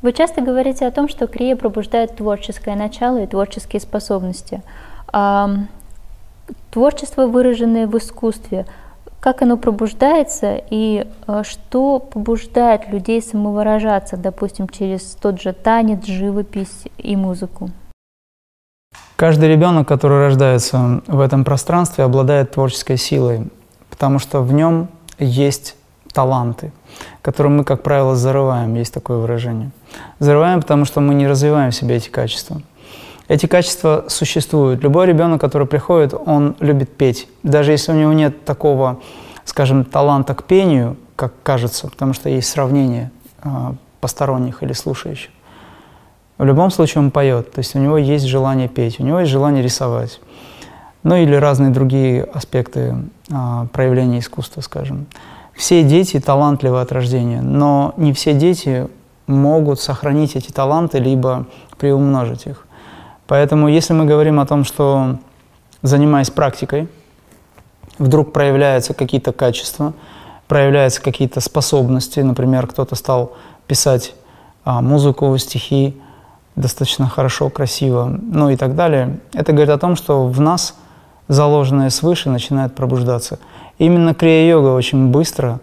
Вы часто говорите о том, что крия пробуждает творческое начало и творческие способности. А, творчество, выраженное в искусстве, как оно пробуждается и а, что побуждает людей самовыражаться, допустим, через тот же танец, живопись и музыку? Каждый ребенок, который рождается в этом пространстве, обладает творческой силой, потому что в нем есть таланты, которые мы, как правило, зарываем, есть такое выражение. Зарываем, потому что мы не развиваем в себе эти качества. Эти качества существуют. Любой ребенок, который приходит, он любит петь. Даже если у него нет такого, скажем, таланта к пению, как кажется, потому что есть сравнение э, посторонних или слушающих. В любом случае он поет, то есть у него есть желание петь, у него есть желание рисовать, ну или разные другие аспекты э, проявления искусства, скажем. Все дети талантливы от рождения, но не все дети могут сохранить эти таланты, либо приумножить их. Поэтому если мы говорим о том, что занимаясь практикой, вдруг проявляются какие-то качества, проявляются какие-то способности, например, кто-то стал писать а, музыку, стихи достаточно хорошо, красиво, ну и так далее, это говорит о том, что в нас заложенное свыше начинает пробуждаться – Именно крия-йога очень быстро,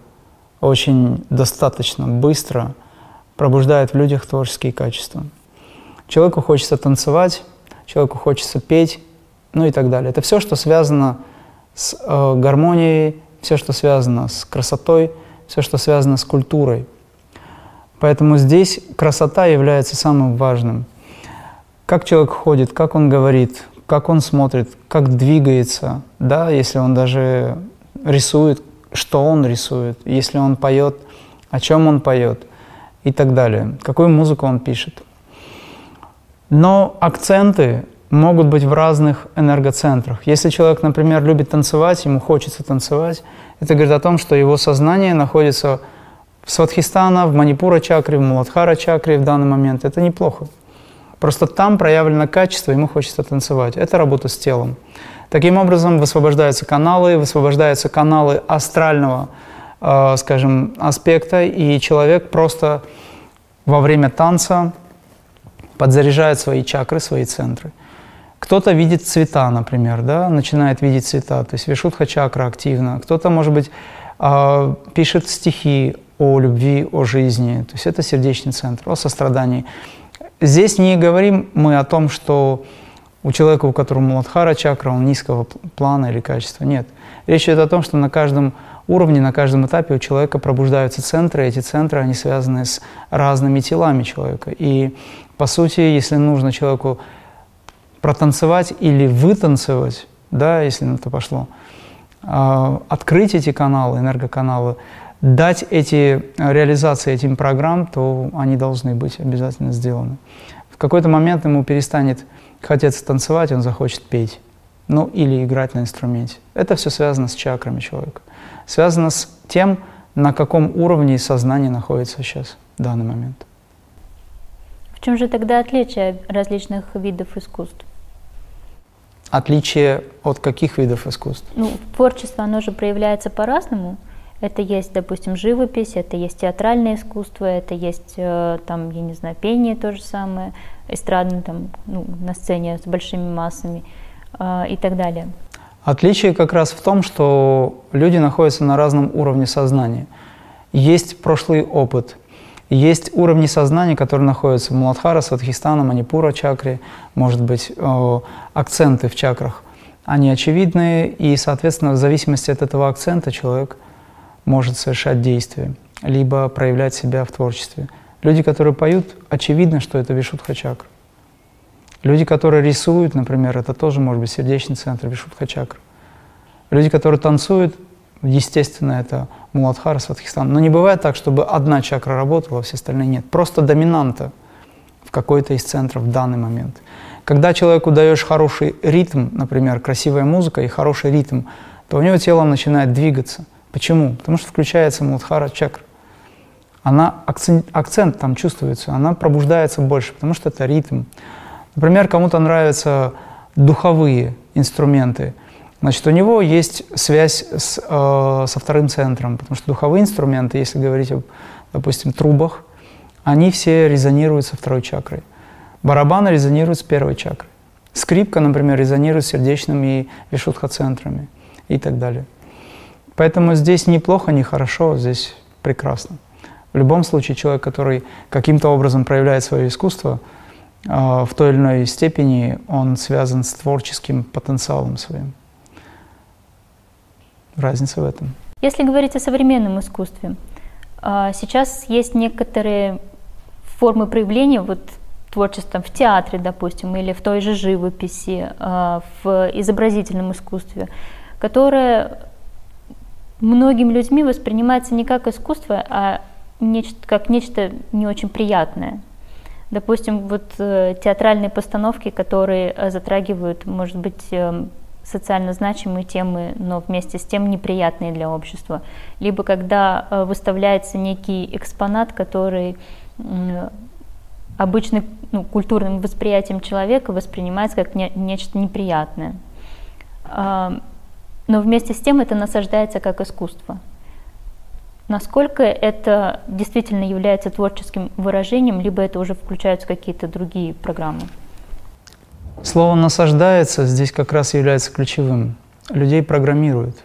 очень достаточно быстро пробуждает в людях творческие качества. Человеку хочется танцевать, человеку хочется петь, ну и так далее. Это все, что связано с э, гармонией, все, что связано с красотой, все, что связано с культурой. Поэтому здесь красота является самым важным. Как человек ходит, как он говорит, как он смотрит, как двигается, да, если он даже рисует, что он рисует, если он поет, о чем он поет и так далее, какую музыку он пишет. Но акценты могут быть в разных энергоцентрах. Если человек, например, любит танцевать, ему хочется танцевать, это говорит о том, что его сознание находится в Сватхистана, в Манипура чакре, в Муладхара чакре в данный момент. Это неплохо. Просто там проявлено качество, ему хочется танцевать. Это работа с телом. Таким образом, высвобождаются каналы, высвобождаются каналы астрального, э, скажем, аспекта, и человек просто во время танца подзаряжает свои чакры, свои центры. Кто-то видит цвета, например, да, начинает видеть цвета, то есть вишудха чакра активно. Кто-то, может быть, э, пишет стихи о любви, о жизни, то есть это сердечный центр, о сострадании. Здесь не говорим мы о том, что у человека, у которого Муладхара чакра, он низкого плана или качества. Нет. Речь идет о том, что на каждом уровне, на каждом этапе у человека пробуждаются центры, эти центры, они связаны с разными телами человека. И, по сути, если нужно человеку протанцевать или вытанцевать, да, если на это пошло, а, открыть эти каналы, энергоканалы, дать эти реализации этим программ, то они должны быть обязательно сделаны. В какой-то момент ему перестанет хотеть танцевать, он захочет петь. Ну, или играть на инструменте. Это все связано с чакрами человека. Связано с тем, на каком уровне сознания находится сейчас в данный момент. В чем же тогда отличие различных видов искусств? Отличие от каких видов искусств? Ну, творчество, оно же проявляется по-разному. Это есть, допустим, живопись, это есть театральное искусство, это есть, э, там, я не знаю, пение то же самое, эстрадный там, ну, на сцене с большими массами э, и так далее. Отличие как раз в том, что люди находятся на разном уровне сознания. Есть прошлый опыт, есть уровни сознания, которые находятся в Муладхара, Садхистана, Манипура чакре, может быть, э, акценты в чакрах. Они очевидные, и, соответственно, в зависимости от этого акцента человек может совершать действия, либо проявлять себя в творчестве – Люди, которые поют, очевидно, что это Вишудха чакра. Люди, которые рисуют, например, это тоже может быть сердечный центр Вишудха чакра. Люди, которые танцуют, естественно, это Муладхара, Сватхистан. Но не бывает так, чтобы одна чакра работала, а все остальные нет. Просто доминанта в какой-то из центров в данный момент. Когда человеку даешь хороший ритм, например, красивая музыка и хороший ритм, то у него тело начинает двигаться. Почему? Потому что включается Муладхара чакра она акцент, акцент там чувствуется, она пробуждается больше, потому что это ритм. Например, кому-то нравятся духовые инструменты, значит, у него есть связь с, э, со вторым центром, потому что духовые инструменты, если говорить об, допустим, трубах, они все резонируют со второй чакрой. Барабаны резонируют с первой чакрой. Скрипка, например, резонирует с сердечным и вишудха-центрами и так далее. Поэтому здесь не плохо, не хорошо, здесь прекрасно. В любом случае человек, который каким-то образом проявляет свое искусство, а, в той или иной степени он связан с творческим потенциалом своим. Разница в этом. Если говорить о современном искусстве, а, сейчас есть некоторые формы проявления вот творчества в театре, допустим, или в той же живописи, а, в изобразительном искусстве, которое многими людьми воспринимается не как искусство, а нечто, как нечто не очень приятное. Допустим, вот э, театральные постановки, которые э, затрагивают, может быть, э, социально значимые темы, но вместе с тем неприятные для общества. Либо когда э, выставляется некий экспонат, который э, обычным ну, культурным восприятием человека воспринимается как не, нечто неприятное. Но вместе с тем это насаждается как искусство. Насколько это действительно является творческим выражением, либо это уже включаются какие-то другие программы? Слово «насаждается» здесь как раз является ключевым. Людей программируют.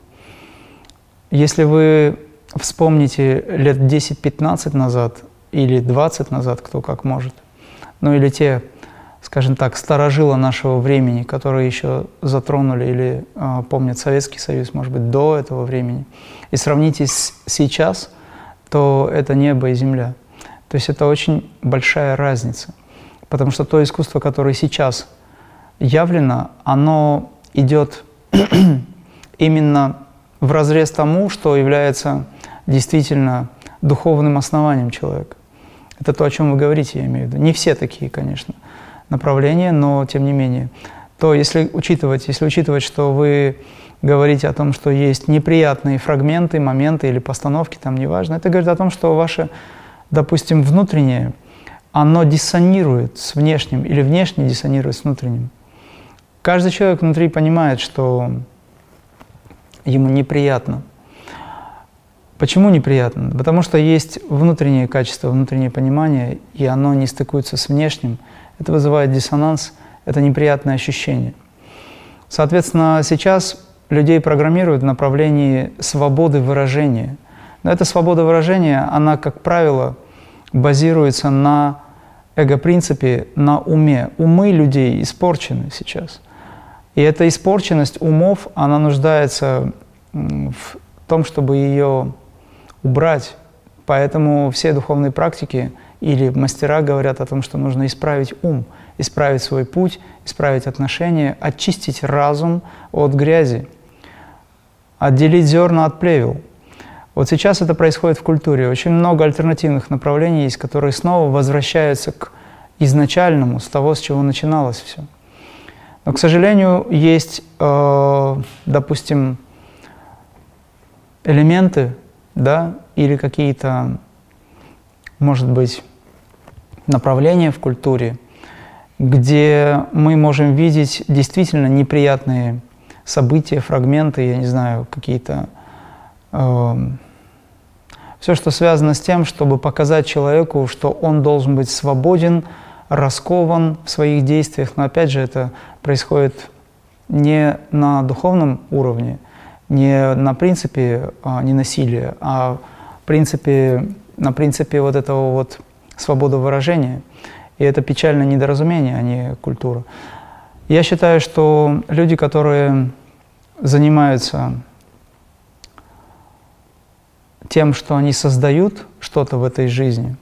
Если вы вспомните лет 10-15 назад или 20 назад, кто как может, ну или те, скажем так, старожила нашего времени, которые еще затронули или э, помнят Советский Союз, может быть, до этого времени – и сравните с сейчас, то это небо и земля. То есть это очень большая разница. Потому что то искусство, которое сейчас явлено, оно идет именно в разрез тому, что является действительно духовным основанием человека. Это то, о чем вы говорите, я имею в виду. Не все такие, конечно, направления, но тем не менее. То если учитывать, если учитывать, что вы говорить о том, что есть неприятные фрагменты, моменты или постановки, там неважно. Это говорит о том, что ваше, допустим, внутреннее, оно диссонирует с внешним или внешне диссонирует с внутренним. Каждый человек внутри понимает, что ему неприятно. Почему неприятно? Потому что есть внутреннее качество, внутреннее понимание, и оно не стыкуется с внешним. Это вызывает диссонанс, это неприятное ощущение. Соответственно, сейчас людей программируют в направлении свободы выражения. Но эта свобода выражения, она, как правило, базируется на эго-принципе, на уме. Умы людей испорчены сейчас. И эта испорченность умов, она нуждается в том, чтобы ее убрать. Поэтому все духовные практики или мастера говорят о том, что нужно исправить ум, исправить свой путь, исправить отношения, очистить разум от грязи отделить зерна от плевел. Вот сейчас это происходит в культуре. Очень много альтернативных направлений есть, которые снова возвращаются к изначальному, с того, с чего начиналось все. Но, к сожалению, есть, э, допустим, элементы, да, или какие-то, может быть, направления в культуре, где мы можем видеть действительно неприятные события, фрагменты, я не знаю, какие-то... Э, эм, все, что связано с тем, чтобы показать человеку, что он должен быть свободен, раскован в своих действиях. Но опять же, это происходит не на духовном уровне, не на принципе а, ненасилия, а в принципе, на принципе вот этого вот свободы выражения. И это печальное недоразумение, а не культура. Я считаю, что люди, которые занимаются тем, что они создают что-то в этой жизни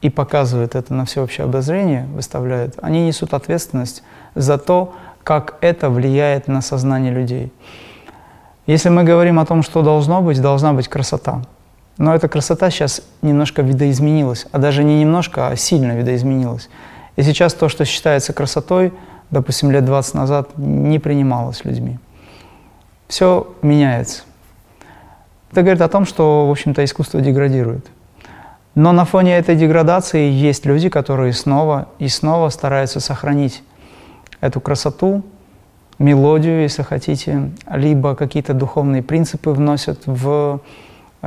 и показывают это на всеобщее обозрение, выставляют, они несут ответственность за то, как это влияет на сознание людей. Если мы говорим о том, что должно быть, должна быть красота. Но эта красота сейчас немножко видоизменилась, а даже не немножко, а сильно видоизменилась. И сейчас то, что считается красотой, допустим, лет 20 назад не принималось людьми. Все меняется. Это говорит о том, что, в общем-то, искусство деградирует. Но на фоне этой деградации есть люди, которые снова и снова стараются сохранить эту красоту, мелодию, если хотите, либо какие-то духовные принципы вносят в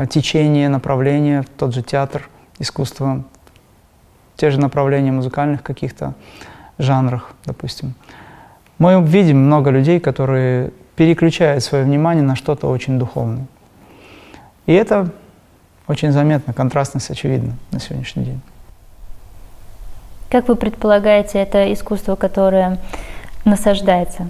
течение, направление, тот же театр, искусство, те же направления музыкальных каких-то жанрах, допустим. Мы видим много людей, которые переключают свое внимание на что-то очень духовное. И это очень заметно, контрастность очевидна на сегодняшний день. Как вы предполагаете, это искусство, которое насаждается,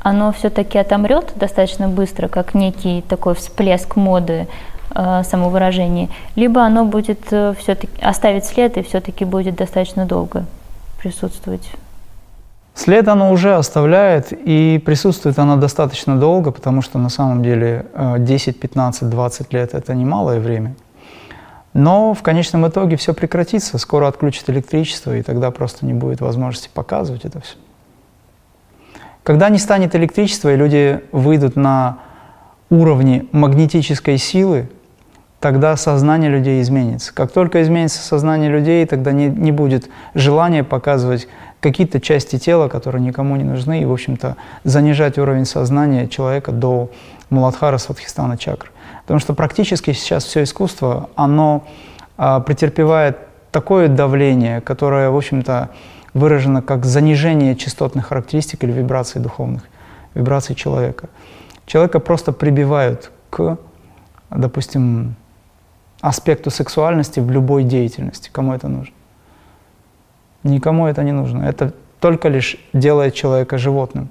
оно все-таки отомрет достаточно быстро, как некий такой всплеск моды э, самовыражения, либо оно будет э, все-таки оставить след и все-таки будет достаточно долго присутствовать? След оно уже оставляет, и присутствует оно достаточно долго, потому что на самом деле 10, 15, 20 лет – это немалое время – но в конечном итоге все прекратится, скоро отключат электричество, и тогда просто не будет возможности показывать это все. Когда не станет электричества, и люди выйдут на уровни магнетической силы, тогда сознание людей изменится. Как только изменится сознание людей, тогда не, не будет желания показывать какие-то части тела, которые никому не нужны, и, в общем-то, занижать уровень сознания человека до Муладхара Сватхистана чакры. Потому что практически сейчас все искусство, оно а, претерпевает такое давление, которое, в общем-то, выражено как занижение частотных характеристик или вибраций духовных, вибраций человека. Человека просто прибивают к, допустим, аспекту сексуальности в любой деятельности. Кому это нужно? Никому это не нужно. Это только лишь делает человека животным.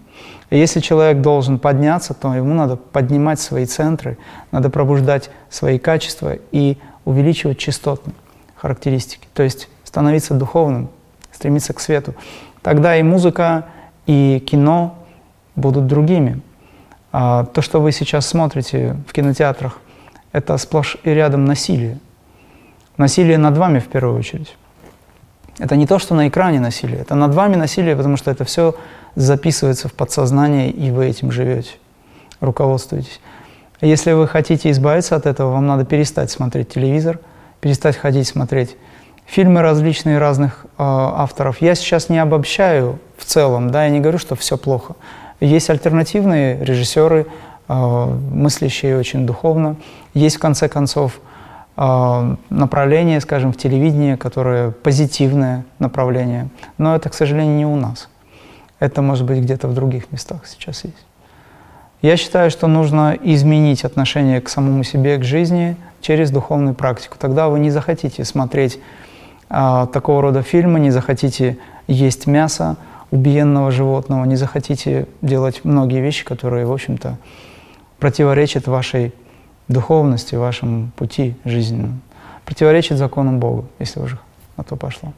И если человек должен подняться, то ему надо поднимать свои центры, надо пробуждать свои качества и увеличивать частотные характеристики, то есть становиться духовным, стремиться к свету. Тогда и музыка, и кино будут другими. А то, что вы сейчас смотрите в кинотеатрах, это сплошь и рядом насилие. Насилие над вами в первую очередь. Это не то, что на экране насилие, это над вами насилие, потому что это все записывается в подсознание, и вы этим живете, руководствуетесь. Если вы хотите избавиться от этого, вам надо перестать смотреть телевизор, перестать ходить смотреть фильмы различные разных э, авторов. Я сейчас не обобщаю в целом, да, я не говорю, что все плохо. Есть альтернативные режиссеры, мыслящие очень духовно. Есть, в конце концов, а, направление, скажем, в телевидении, которое позитивное направление. Но это, к сожалению, не у нас. Это, может быть, где-то в других местах сейчас есть. Я считаю, что нужно изменить отношение к самому себе, к жизни через духовную практику. Тогда вы не захотите смотреть а, такого рода фильмы, не захотите есть мясо убиенного животного, не захотите делать многие вещи, которые, в общем-то, противоречат вашей духовности, вашему пути жизненному. Противоречит законам Бога, если уже на то пошло.